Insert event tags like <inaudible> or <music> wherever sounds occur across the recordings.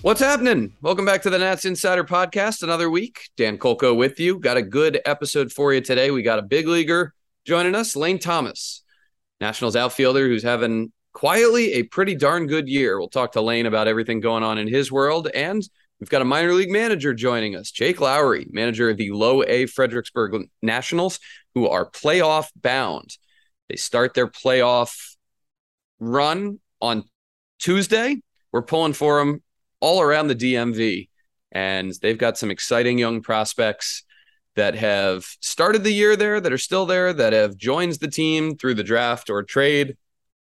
What's happening? Welcome back to the Nats Insider Podcast. Another week. Dan Kolko with you. Got a good episode for you today. We got a big leaguer joining us, Lane Thomas, Nationals outfielder who's having quietly a pretty darn good year. We'll talk to Lane about everything going on in his world. And we've got a minor league manager joining us, Jake Lowery, manager of the low A Fredericksburg Nationals, who are playoff bound. They start their playoff run on Tuesday. We're pulling for them all around the DMV, and they've got some exciting young prospects that have started the year there, that are still there, that have joined the team through the draft or trade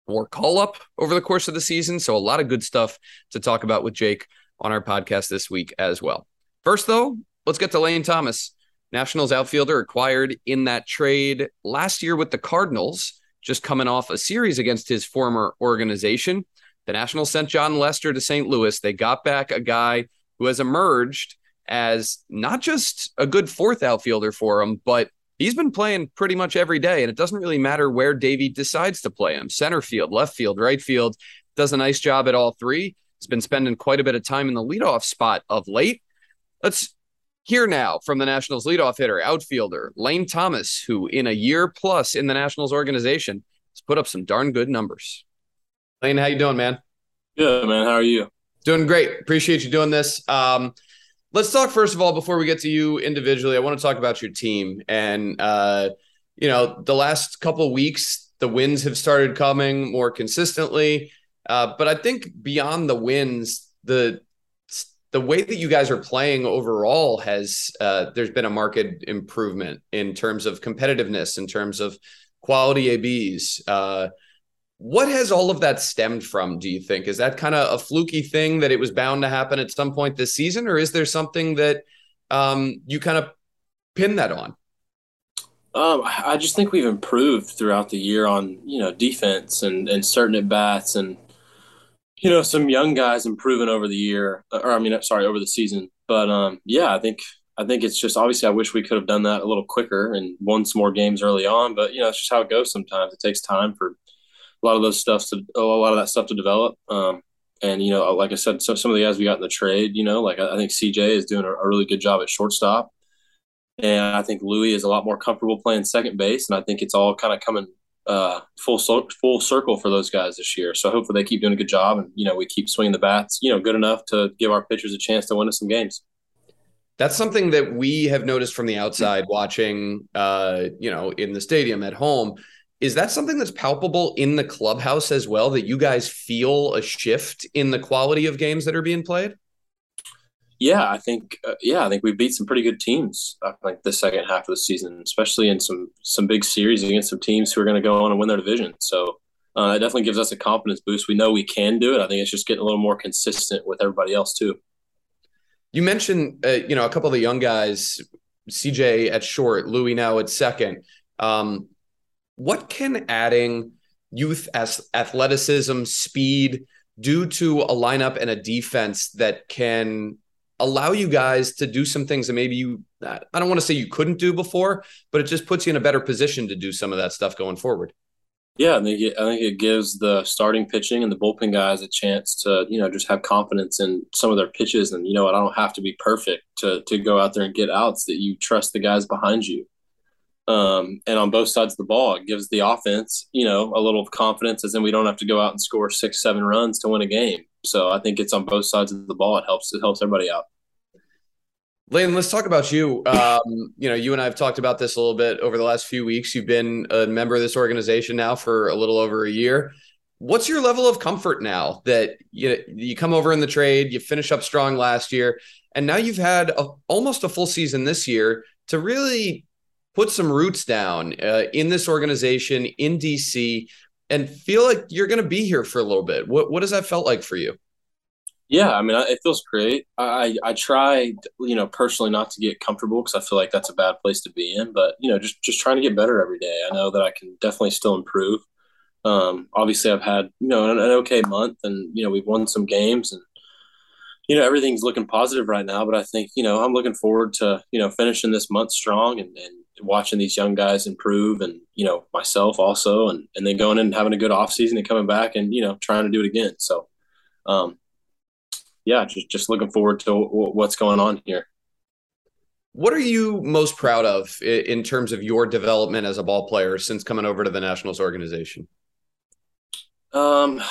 or call up over the course of the season. So, a lot of good stuff to talk about with Jake on our podcast this week as well. First, though, let's get to Lane Thomas. Nationals outfielder acquired in that trade last year with the Cardinals, just coming off a series against his former organization. The Nationals sent Jon Lester to St. Louis. They got back a guy who has emerged as not just a good fourth outfielder for him, but he's been playing pretty much every day. And it doesn't really matter where Davey decides to play him center field, left field, right field. Does a nice job at all three. He's been spending quite a bit of time in the leadoff spot of late. Let's here now from the Nationals leadoff hitter, outfielder Lane Thomas, who in a year plus in the Nationals organization has put up some darn good numbers. Lane, how you doing, man? Good, man. How are you? Doing great. Appreciate you doing this. Um, let's talk first of all before we get to you individually. I want to talk about your team and uh, you know the last couple of weeks, the wins have started coming more consistently. Uh, but I think beyond the wins, the the way that you guys are playing overall has uh, there's been a market improvement in terms of competitiveness, in terms of quality ABs. Uh, what has all of that stemmed from? Do you think is that kind of a fluky thing that it was bound to happen at some point this season, or is there something that um, you kind of pin that on? Um, I just think we've improved throughout the year on you know defense and and certain at bats and you know, some young guys improving over the year, or I mean, sorry, over the season. But um, yeah, I think I think it's just obviously I wish we could have done that a little quicker and won some more games early on. But you know, it's just how it goes. Sometimes it takes time for a lot of those stuff to a lot of that stuff to develop. Um, and you know, like I said, so some of the guys we got in the trade, you know, like I, I think CJ is doing a, a really good job at shortstop. And I think Louis is a lot more comfortable playing second base, and I think it's all kind of coming uh, full full circle for those guys this year. So hopefully they keep doing a good job, and you know we keep swinging the bats, you know, good enough to give our pitchers a chance to win us some games. That's something that we have noticed from the outside, <laughs> watching, uh, you know, in the stadium at home. Is that something that's palpable in the clubhouse as well? That you guys feel a shift in the quality of games that are being played? Yeah, I think uh, yeah, I think we beat some pretty good teams uh, like the second half of the season, especially in some some big series against some teams who are going to go on and win their division. So uh, it definitely gives us a confidence boost. We know we can do it. I think it's just getting a little more consistent with everybody else too. You mentioned uh, you know a couple of the young guys, CJ at short, Louis now at second. Um, what can adding youth as athleticism, speed do to a lineup and a defense that can allow you guys to do some things that maybe you I don't want to say you couldn't do before, but it just puts you in a better position to do some of that stuff going forward. Yeah, I think it, I think it gives the starting pitching and the bullpen guys a chance to you know just have confidence in some of their pitches, and you know I don't have to be perfect to to go out there and get outs. That you trust the guys behind you, um, and on both sides of the ball, it gives the offense you know a little confidence, as in we don't have to go out and score six seven runs to win a game. So I think it's on both sides of the ball. It helps. It helps everybody out. Lane, let's talk about you. Um, you know, you and I have talked about this a little bit over the last few weeks. You've been a member of this organization now for a little over a year. What's your level of comfort now that you you come over in the trade, you finish up strong last year, and now you've had a, almost a full season this year to really put some roots down uh, in this organization in DC and feel like you're going to be here for a little bit. What what does that felt like for you? Yeah, I mean, it feels great. I I try, you know, personally not to get comfortable because I feel like that's a bad place to be in. But you know, just just trying to get better every day. I know that I can definitely still improve. Um, obviously, I've had you know an, an okay month, and you know we've won some games, and you know everything's looking positive right now. But I think you know I'm looking forward to you know finishing this month strong and, and watching these young guys improve, and you know myself also, and and then going in and having a good off season and coming back and you know trying to do it again. So. Um, yeah, just just looking forward to w- what's going on here. What are you most proud of in terms of your development as a ball player since coming over to the Nationals organization? Um,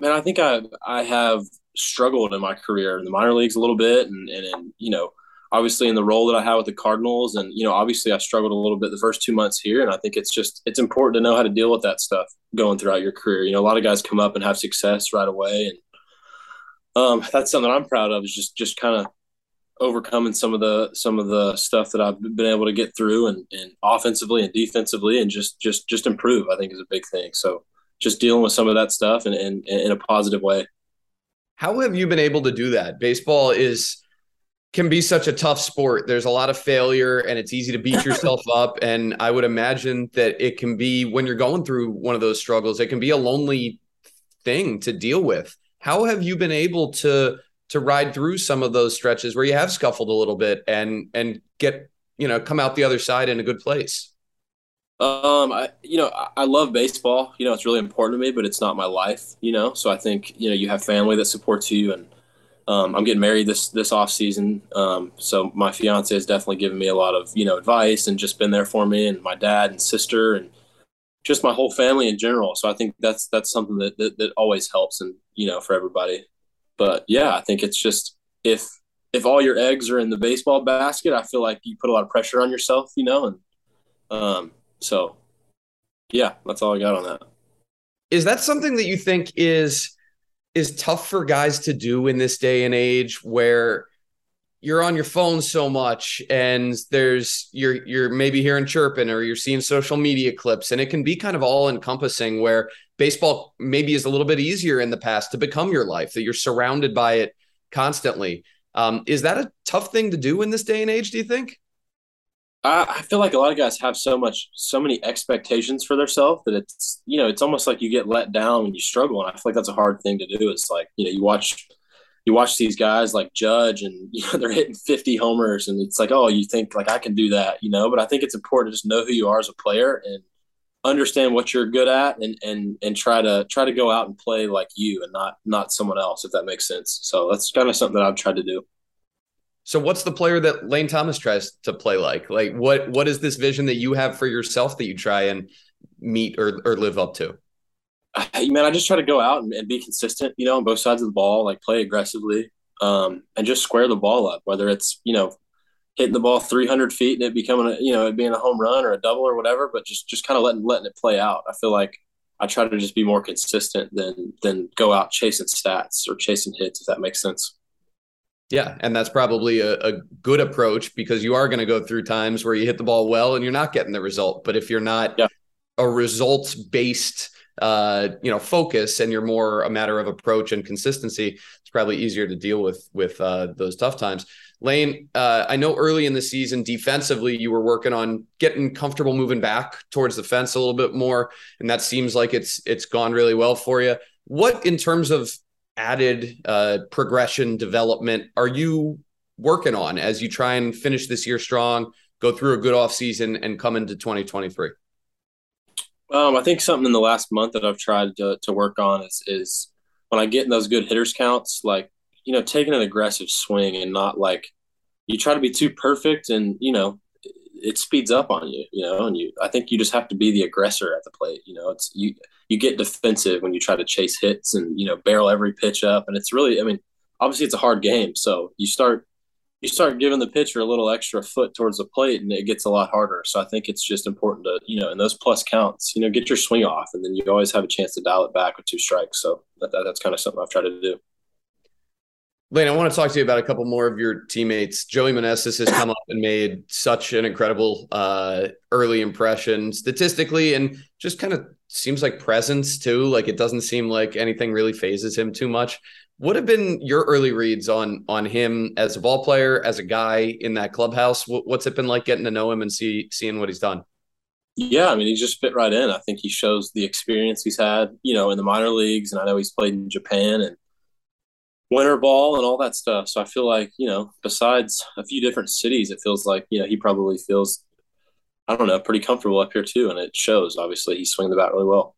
man, I think I I have struggled in my career in the minor leagues a little bit, and and, and you know, obviously in the role that I have with the Cardinals, and you know, obviously I struggled a little bit the first two months here, and I think it's just it's important to know how to deal with that stuff going throughout your career. You know, a lot of guys come up and have success right away, and um, that's something I'm proud of is just just kind of overcoming some of the some of the stuff that I've been able to get through and, and offensively and defensively and just just just improve I think is a big thing. So just dealing with some of that stuff and in, in, in a positive way. How have you been able to do that? Baseball is can be such a tough sport there's a lot of failure and it's easy to beat <laughs> yourself up and I would imagine that it can be when you're going through one of those struggles it can be a lonely thing to deal with how have you been able to to ride through some of those stretches where you have scuffled a little bit and and get you know come out the other side in a good place? Um, I you know I love baseball. You know it's really important to me, but it's not my life. You know, so I think you know you have family that supports you, and um, I'm getting married this this off season. Um, so my fiance has definitely given me a lot of you know advice and just been there for me, and my dad and sister and just my whole family in general. So I think that's that's something that, that, that always helps and you know for everybody. But yeah, I think it's just if if all your eggs are in the baseball basket, I feel like you put a lot of pressure on yourself, you know, and um so yeah, that's all I got on that. Is that something that you think is is tough for guys to do in this day and age where you're on your phone so much and there's you're you're maybe hearing chirping or you're seeing social media clips and it can be kind of all encompassing where baseball maybe is a little bit easier in the past to become your life that you're surrounded by it constantly. Um, is that a tough thing to do in this day and age do you think I, I feel like a lot of guys have so much so many expectations for themselves that it's you know it's almost like you get let down when you struggle. And i feel like that's a hard thing to do. It's like you know you watch you watch these guys like Judge and <laughs> you know they're hitting 50 homers and it's like oh you think like I can do that you know? But I think it's important to just know who you are as a player and understand what you're good at and and and try to try to go out and play like you and not not someone else if that makes sense. So that's kind of something that I've tried to do so what's the player that Lane Thomas tries to play like like what what is this vision that you have for yourself that you try and meet or or live up to <sighs> man, I just try to go out and, and, be consistent, you know, on both sides of the ball, like play aggressively, um, and just square the ball up, whether it's, you know, hitting the ball 300 feet and it becoming a, you know, it being a home run or a double or whatever, but just, just kind of letting, letting it play out. I feel like I try to just be more consistent than, than go out chasing stats or chasing hits, if that makes sense. Yeah, and that's probably a, a good approach because you are going to go through times where you hit the ball well and you're not getting the result. But if you're not yeah. a results based uh, you know, focus and you're more a matter of approach and consistency, it's probably easier to deal with with uh, those tough times. Lane, uh, I know early in the season defensively you were working on getting comfortable moving back towards the fence a little bit more, and that seems like it's it's gone really well for you. What in terms of added uh, progression development are you working on as you try and finish this year strong, go through a good off season, and come into 2023? Um, I think something in the last month that I've tried to, to work on is, is when I get in those good hitters counts, like, you know, taking an aggressive swing and not like you try to be too perfect and, you know, it speeds up on you, you know, and you, I think you just have to be the aggressor at the plate. You know, it's you, you get defensive when you try to chase hits and, you know, barrel every pitch up. And it's really, I mean, obviously it's a hard game. So you start you start giving the pitcher a little extra foot towards the plate and it gets a lot harder. So I think it's just important to, you know, in those plus counts, you know, get your swing off and then you always have a chance to dial it back with two strikes. So that, that, that's kind of something I've tried to do. Lane, I want to talk to you about a couple more of your teammates. Joey Meneses has come up and made such an incredible uh, early impression statistically and just kind of seems like presence too. Like it doesn't seem like anything really phases him too much. What have been your early reads on on him as a ball player, as a guy in that clubhouse? What's it been like getting to know him and see seeing what he's done? Yeah, I mean, he just fit right in. I think he shows the experience he's had, you know, in the minor leagues, and I know he's played in Japan and winter ball and all that stuff. So I feel like, you know, besides a few different cities, it feels like, you know, he probably feels, I don't know, pretty comfortable up here too. And it shows, obviously, he's swinging the bat really well.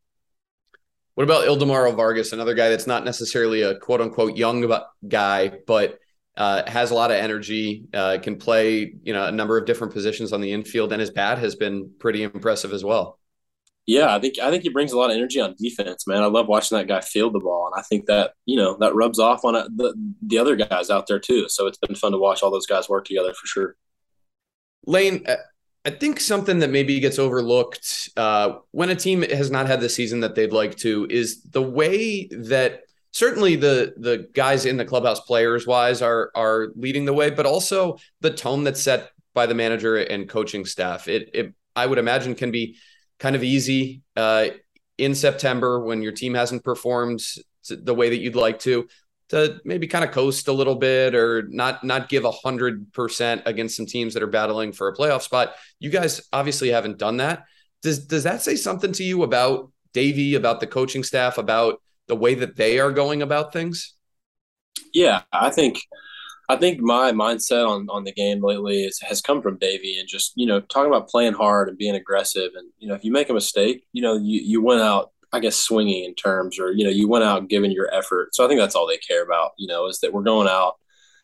What about Ildemaro Vargas, another guy that's not necessarily a quote unquote young guy, but uh, has a lot of energy, uh, can play, you know, a number of different positions on the infield, and his bat has been pretty impressive as well. Yeah, I think I think he brings a lot of energy on defense, man. I love watching that guy field the ball, and I think that you know that rubs off on the the other guys out there too. So it's been fun to watch all those guys work together for sure. Lane, uh, I think something that maybe gets overlooked uh, when a team has not had the season that they'd like to is the way that certainly the the guys in the clubhouse players wise are are leading the way, but also the tone that's set by the manager and coaching staff. It, it I would imagine can be kind of easy uh, in September when your team hasn't performed the way that you'd like to to maybe kind of coast a little bit or not not give a hundred percent against some teams that are battling for a playoff spot. You guys obviously haven't done that. Does does that say something to you about Davey, about the coaching staff, about the way that they are going about things? Yeah, I think I think my mindset on, on the game lately is, has come from Davey and just, you know, talking about playing hard and being aggressive. And, you know, if you make a mistake, you know, you, you went out, I guess, swinging in terms or, you know, you went out giving your effort. So I think that's all they care about, you know, is that we're going out,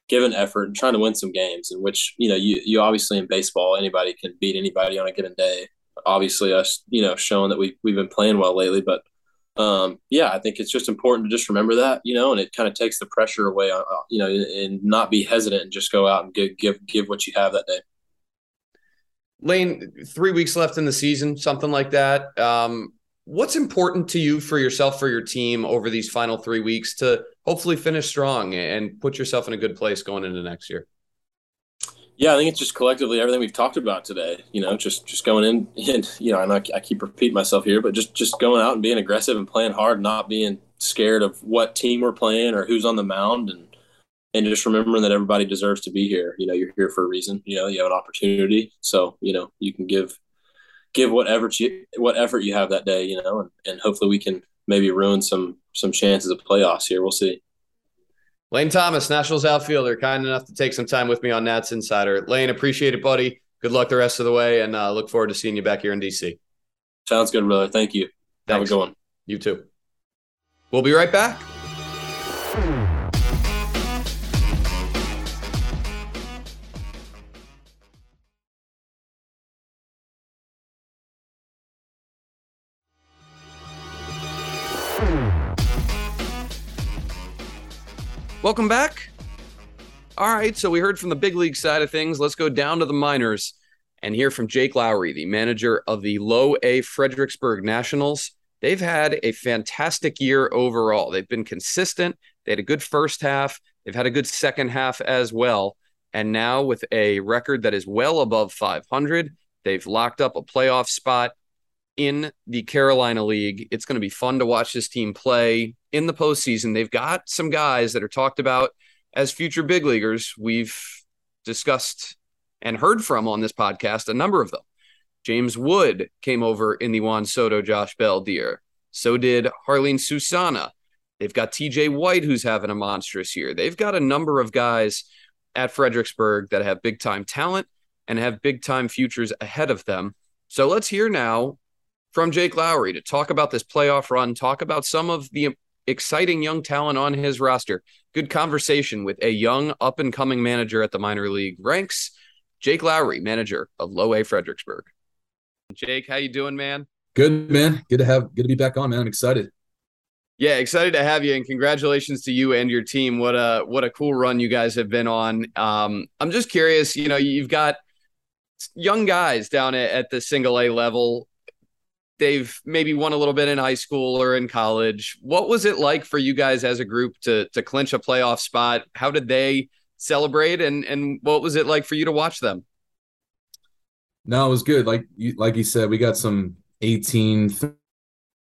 giving effort and trying to win some games in which, you know, you, you obviously in baseball, anybody can beat anybody on a given day. Obviously, us, you know, showing that we, we've been playing well lately, but um, yeah, I think it's just important to just remember that, you know, and it kind of takes the pressure away, uh, uh, you know, and not be hesitant and just go out and give give give what you have that day. Lane, three weeks left in the season, something like that. Um, what's important to you for yourself, for your team over these final three weeks to hopefully finish strong and put yourself in a good place going into next year? Yeah, I think it's just collectively everything we've talked about today. You know, just just going in <laughs> and you know, and I, I keep repeating myself here, but just just going out and being aggressive and playing hard, not being scared of what team we're playing or who's on the mound, and and just remembering that everybody deserves to be here. You know, you're here for a reason. You know, you have an opportunity, so you know you can give give whatever you what effort you have that day. You know, and, and hopefully we can maybe ruin some some chances of playoffs here. We'll see. Lane Thomas, Nationals outfielder, kind enough to take some time with me on Nats Insider. Lane, appreciate it, buddy. Good luck the rest of the way, and uh, look forward to seeing you back here in DC. Sounds good, brother. Thank you. Thanks. Have a good one. You too. We'll be right back. Welcome back. All right, so we heard from the big league side of things. Let's go down to the minors and hear from Jake Lowery, the manager of the low A Fredericksburg Nationals. They've had a fantastic year overall. They've been consistent. They had a good first half. They've had a good second half as well. And now, with a record that is well above 500, they've locked up a playoff spot in the Carolina League. It's going to be fun to watch this team play in the postseason. They've got some guys that are talked about as future big leaguers. We've discussed and heard from on this podcast a number of them. James Wood came over in the Juan Soto, Josh Bell deal. So did Jarlin Susana. They've got TJ White, who's having a monstrous year. They've got a number of guys at Fredericksburg that have big time talent and have big time futures ahead of them. So let's hear now from Jake Lowery to talk about this playoff run, talk about some of the exciting young talent on his roster. Good conversation with a young up and coming manager at the minor league ranks, Jake Lowery, manager of Low A Fredericksburg. Jake, how you doing, man? Good, man. Good to have good to be back on, man. I'm excited. Yeah, excited to have you, and congratulations to you and your team. What a what a cool run you guys have been on. Um, I'm just curious. You know, you've got young guys down at, at the single A level they've maybe won a little bit in high school or in college. What was it like for you guys as a group to to clinch a playoff spot? How did they celebrate, and and what was it like for you to watch them? No, it was good. Like you, like you said, we got some 18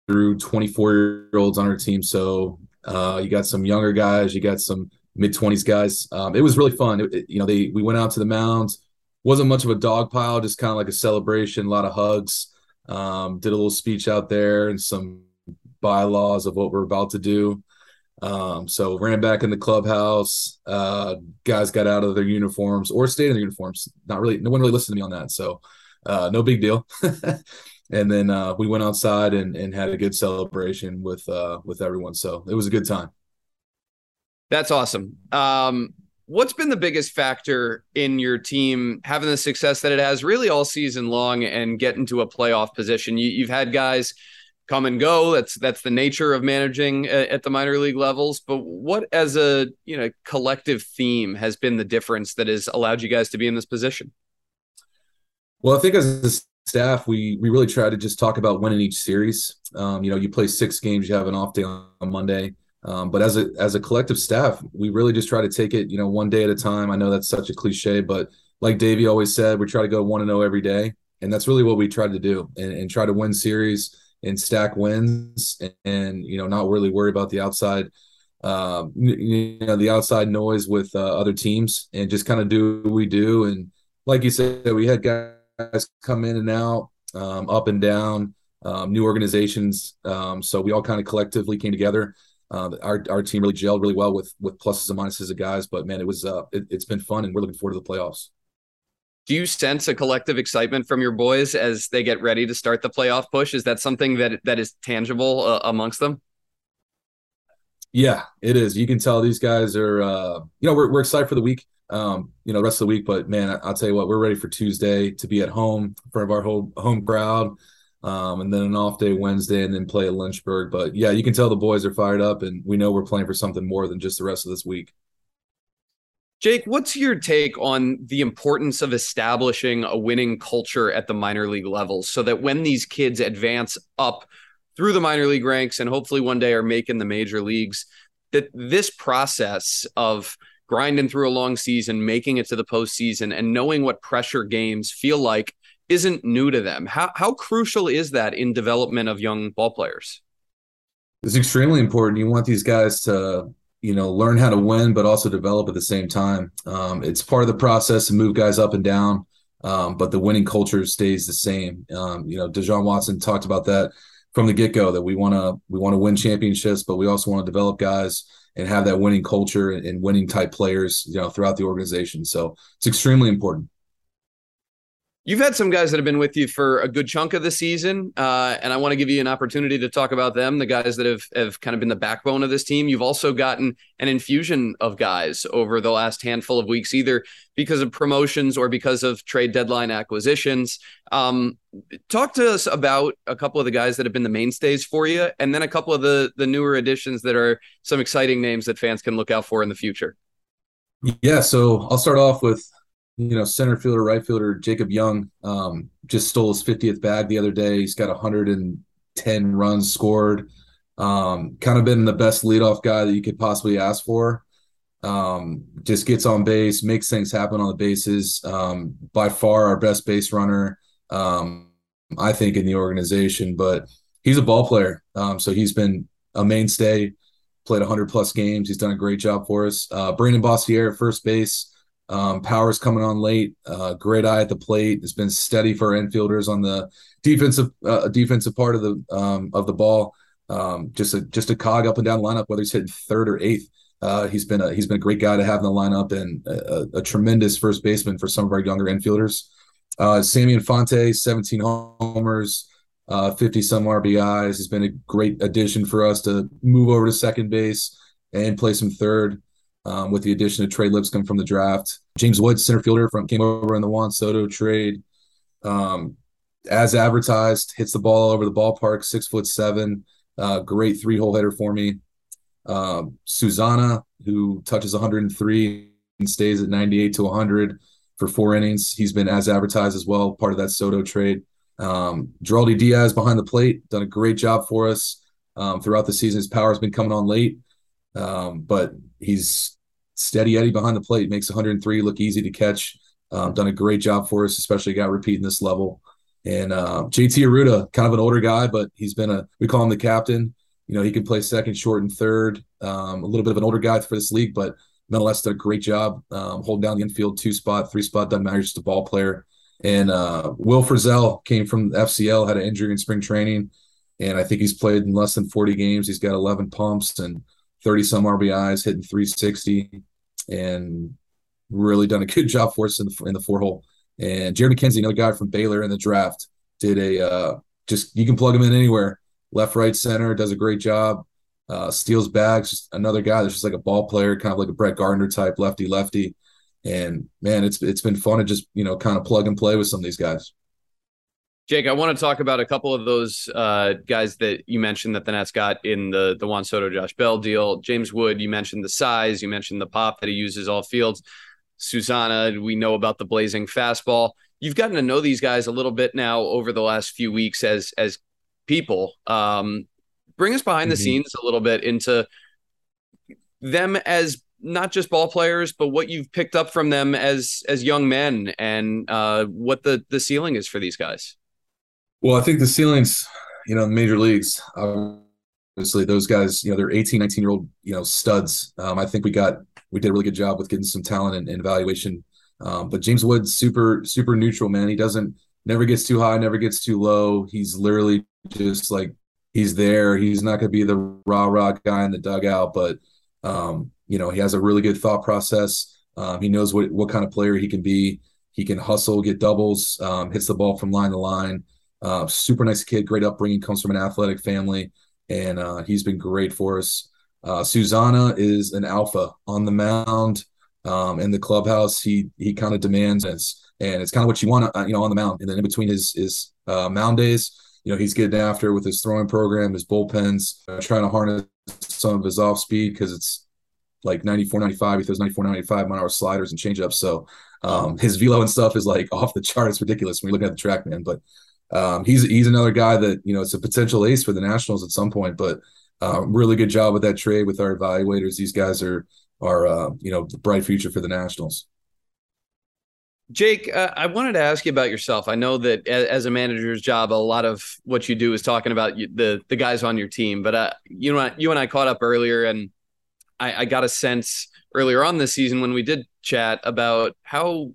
through 24 year olds on our team. So uh, you got some younger guys, you got some mid 20s guys. Um, it was really fun. It, it, you know, they we went out to the mounds. wasn't much of a dog pile, just kind of like a celebration, a lot of hugs. Um, did a little speech out there and some bylaws of what we're about to do. Um, so ran back in the clubhouse. Uh, guys got out of their uniforms or stayed in their uniforms. Not really, no one really listened to me on that. So uh, no big deal. <laughs> and then uh, we went outside and, and had a good celebration with uh, with everyone. So it was a good time. That's awesome. Um, what's been the biggest factor in your team having the success that it has really all season long and get into a playoff position? You, you've had guys come and go. That's that's the nature of managing at, at the minor league levels. But what, as a you know collective theme, has been the difference that has allowed you guys to be in this position? Well, I think as a staff, we we really try to just talk about winning each series. Um, you know, you play six games, you have an off day on Monday. Um, but as a as a collective staff, we really just try to take it, you know, one day at a time. I know that's such a cliche, but like Davey always said, we try to go one and zero oh every day, and that's really what we try to do, and, and try to win series and stack wins, and, and, you know, not really worry about the outside, uh, you know, the outside noise with uh, other teams, and just kind of do what we do. And like you said, we had guys come in and out, um, up and down, um, new organizations, um, so we all kind of collectively came together uh, our our team really gelled really well with with pluses and minuses of guys, but man, it was uh, it, has been fun, and we're looking forward to the playoffs. Do you sense a collective excitement from your boys as they get ready to start the playoff push? Is that something that that is tangible uh, amongst them? Yeah, it is. You can tell these guys are, uh, you know, we're we're excited for the week, um, you know, the rest of the week. But man, I'll tell you what, we're ready for Tuesday to be at home in front of our whole home crowd um, and then an off day Wednesday, and then play at Lynchburg. But yeah, you can tell the boys are fired up, and we know we're playing for something more than just the rest of this week. Jake, what's your take on the importance of establishing a winning culture at the minor league levels so that when these kids advance up through the minor league ranks and hopefully one day are making the major leagues, that this process of grinding through a long season, making it to the postseason, and knowing what pressure games feel like isn't new to them. How how crucial is that in development of young ball players? It's extremely important. You want these guys to you know learn how to win, but also develop at the same time. Um, it's part of the process to move guys up and down, um, but the winning culture stays the same. Um, you know, De Jon Watson talked about that from the get go that we want to we want to win championships, but we also want to develop guys and have that winning culture and, and winning type players, you know, throughout the organization. So it's extremely important. You've had some guys that have been with you for a good chunk of the season, uh, and I want to give you an opportunity to talk about them, the guys that have, have kind of been the backbone of this team. You've also gotten an infusion of guys over the last handful of weeks, either because of promotions or because of trade deadline acquisitions. Um, talk to us about a couple of the guys that have been the mainstays for you, and then a couple of the the newer additions that are some exciting names that fans can look out for in the future. Yeah, so I'll start off with you know, center fielder, right fielder Jacob Young um, just stole his 50th bag the other day. He's got 110 runs scored. Um, kind of been the best leadoff guy that you could possibly ask for. Um, just gets on base, makes things happen on the bases. Um, by far our best base runner, um, I think, in the organization. But he's a ball player, um, so he's been a mainstay. Played 100 plus games. He's done a great job for us. Uh, Branden Boissiere, first base. Um, Power's coming on late. Uh, great eye at the plate. It's been steady for infielders on the defensive uh, defensive part of the um, of the ball. Um, just a just a cog up and down lineup, whether he's hitting third or eighth. Uh, he's been a he's been a great guy to have in the lineup and a, a tremendous first baseman for some of our younger infielders. Uh, Sammy Infante, 17 homers, uh, 50 some RBIs. He's been a great addition for us to move over to second base and play some third um, with the addition of Trey Lipscomb from the draft. James Woods, center fielder from came over in the Juan Soto trade. Um, as advertised, hits the ball all over the ballpark, six foot seven, uh, great three hole hitter for me. Um, Susana, who touches 103 and stays at 98 to 100 for four innings. He's been as advertised as well, part of that Soto trade. Um, Diaz behind the plate, done a great job for us um, throughout the season. His power's been coming on late, um, but he's steady Eddie behind the plate, makes 103 look easy to catch. Um, done a great job for us, especially got repeating this level. And uh, JT Arruda, kind of an older guy, but he's been a we call him the captain. You know, he can play second, short, and third. Um, a little bit of an older guy for this league, but nonetheless did a great job um, holding down the infield, two spot, three spot, doesn't matter, just a ball player. And uh, Will Frizzell came from FCL, had an injury in spring training, and I think he's played in less than 40 games. He's got 11 pumps and 30 some RBIs, hitting 360, and really done a good <laughs> job for us in the in the four hole. And Jared McKenzie, another guy from Baylor in the draft, did a uh, just you can plug him in anywhere, left, right, center, does a great job. Uh, steals bags, just another guy that's just like a ball player, kind of like a Brett Gardner type, lefty lefty. And man, it's it's been fun to just you know kind of plug and play with some of these guys. Jake, I want to talk about a couple of those uh, guys that you mentioned that the Nats got in the the Juan Soto, Josh Bell deal. James Wood, you mentioned the size, you mentioned the pop that he uses all fields. Susana, we know about the blazing fastball. You've gotten to know these guys a little bit now over the last few weeks as as people. Um, bring us behind mm-hmm. the scenes a little bit into them as not just ball players, but what you've picked up from them as as young men and uh, what the the ceiling is for these guys. Well, I think the ceilings, you know, major leagues, obviously those guys, you know, they're 18, 19 year old, you know, studs. Um, I think we got we did a really good job with getting some talent and, and evaluation. Um, but James Wood, super super neutral man. He doesn't never gets too high, never gets too low. He's literally just like he's there. He's not going to be the rah rah guy in the dugout, but um, you know he has a really good thought process. Um, he knows what what kind of player he can be. He can hustle, get doubles, um, hits the ball from line to line. Uh, super nice kid, great upbringing, comes from an athletic family, and uh, he's been great for us. Uh, Susana is an alpha on the mound, um, in the clubhouse. He he kind of demands, and it's, and it's kind of what you want, uh, you know, on the mound. And then in between his his uh, mound days, you know, he's getting after with his throwing program, his bullpens, uh, trying to harness some of his off speed because it's like 94, 95. He throws 94, 95 mile hour sliders and changeups. So um, his velo and stuff is like <laughs> off the chart. It's ridiculous when you look at the track, man. But um, he's he's another guy that you know it's a potential ace for the Nationals at some point. But uh, really good job with that trade with our evaluators. These guys are are uh, you know the bright future for the Nationals. Jake, uh, I wanted to ask you about yourself. I know that as a manager's job, a lot of what you do is talking about the the guys on your team. But uh, you know, you and I caught up earlier, and I, I got a sense earlier on this season when we did chat about how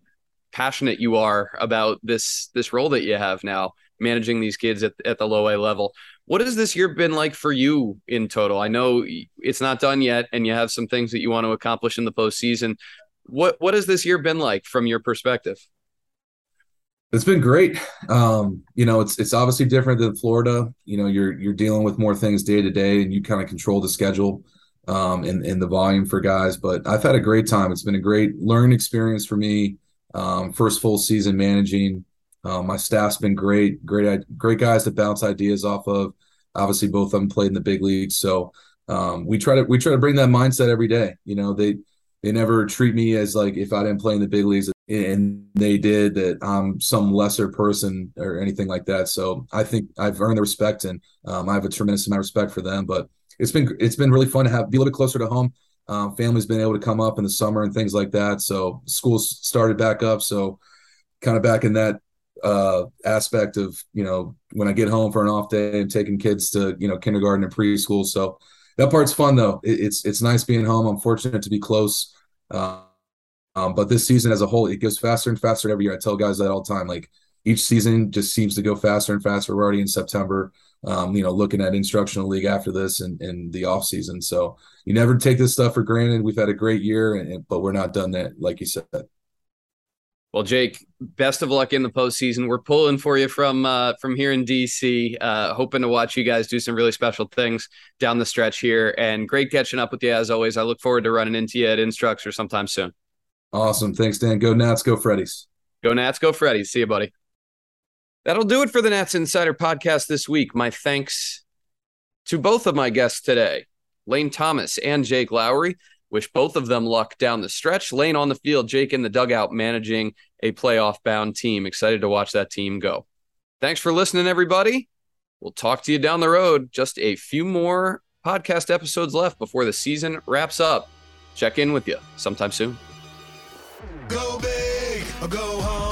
passionate you are about this this role that you have now, managing these kids at at the low A level. What has this year been like for you in total? I know it's not done yet, and you have some things that you want to accomplish in the postseason. What what has this year been like from your perspective? It's been great. Um, you know, it's it's obviously different than Florida. You know, you're you're dealing with more things day to day, and you kind of control the schedule um, and and the volume for guys. But I've had a great time. It's been a great learning experience for me. Um, first full season managing. Um, my staff's been great, great, great guys to bounce ideas off of. Obviously, both of them played in the big leagues, so um, we try to we try to bring that mindset every day. You know, they they never treat me as like if I didn't play in the big leagues and they did that I'm some lesser person or anything like that. So I think I've earned the respect and um, I have a tremendous amount of respect for them. But it's been it's been really fun to have be a little bit closer to home. Um, family's been able to come up in the summer and things like that. So school's started back up. So kind of back in that uh, aspect of you know when I get home for an off day and taking kids to you know kindergarten and preschool. So that part's fun though. It, it's it's nice being home. I'm fortunate to be close. Uh, um, but this season as a whole, it goes faster and faster every year. I tell guys that all the time. Like each season just seems to go faster and faster. We're already in September. Um, you know, looking at instructional league after this and, and the off season. So you never take this stuff for granted. We've had a great year, and, but we're not done that, like you said. Well, Jake, best of luck in the postseason. We're pulling for you from uh, from here in DC. Uh, hoping to watch you guys do some really special things down the stretch here. And great catching up with you as always. I look forward to running into you at Instructs or sometime soon. Awesome. Thanks, Dan. Go Nats. Go Freddies. Go Nats. Go Freddies. See you, buddy. That'll do it for the Nats Insider podcast this week. My thanks to both of my guests today, Lane Thomas and Jake Lowery. Wish both of them luck down the stretch. Lane on the field, Jake in the dugout managing a playoff bound team. Excited to watch that team go. Thanks for listening, everybody. We'll talk to you down the road. Just a few more podcast episodes left before the season wraps up. Check in with you sometime soon. Go big or go home.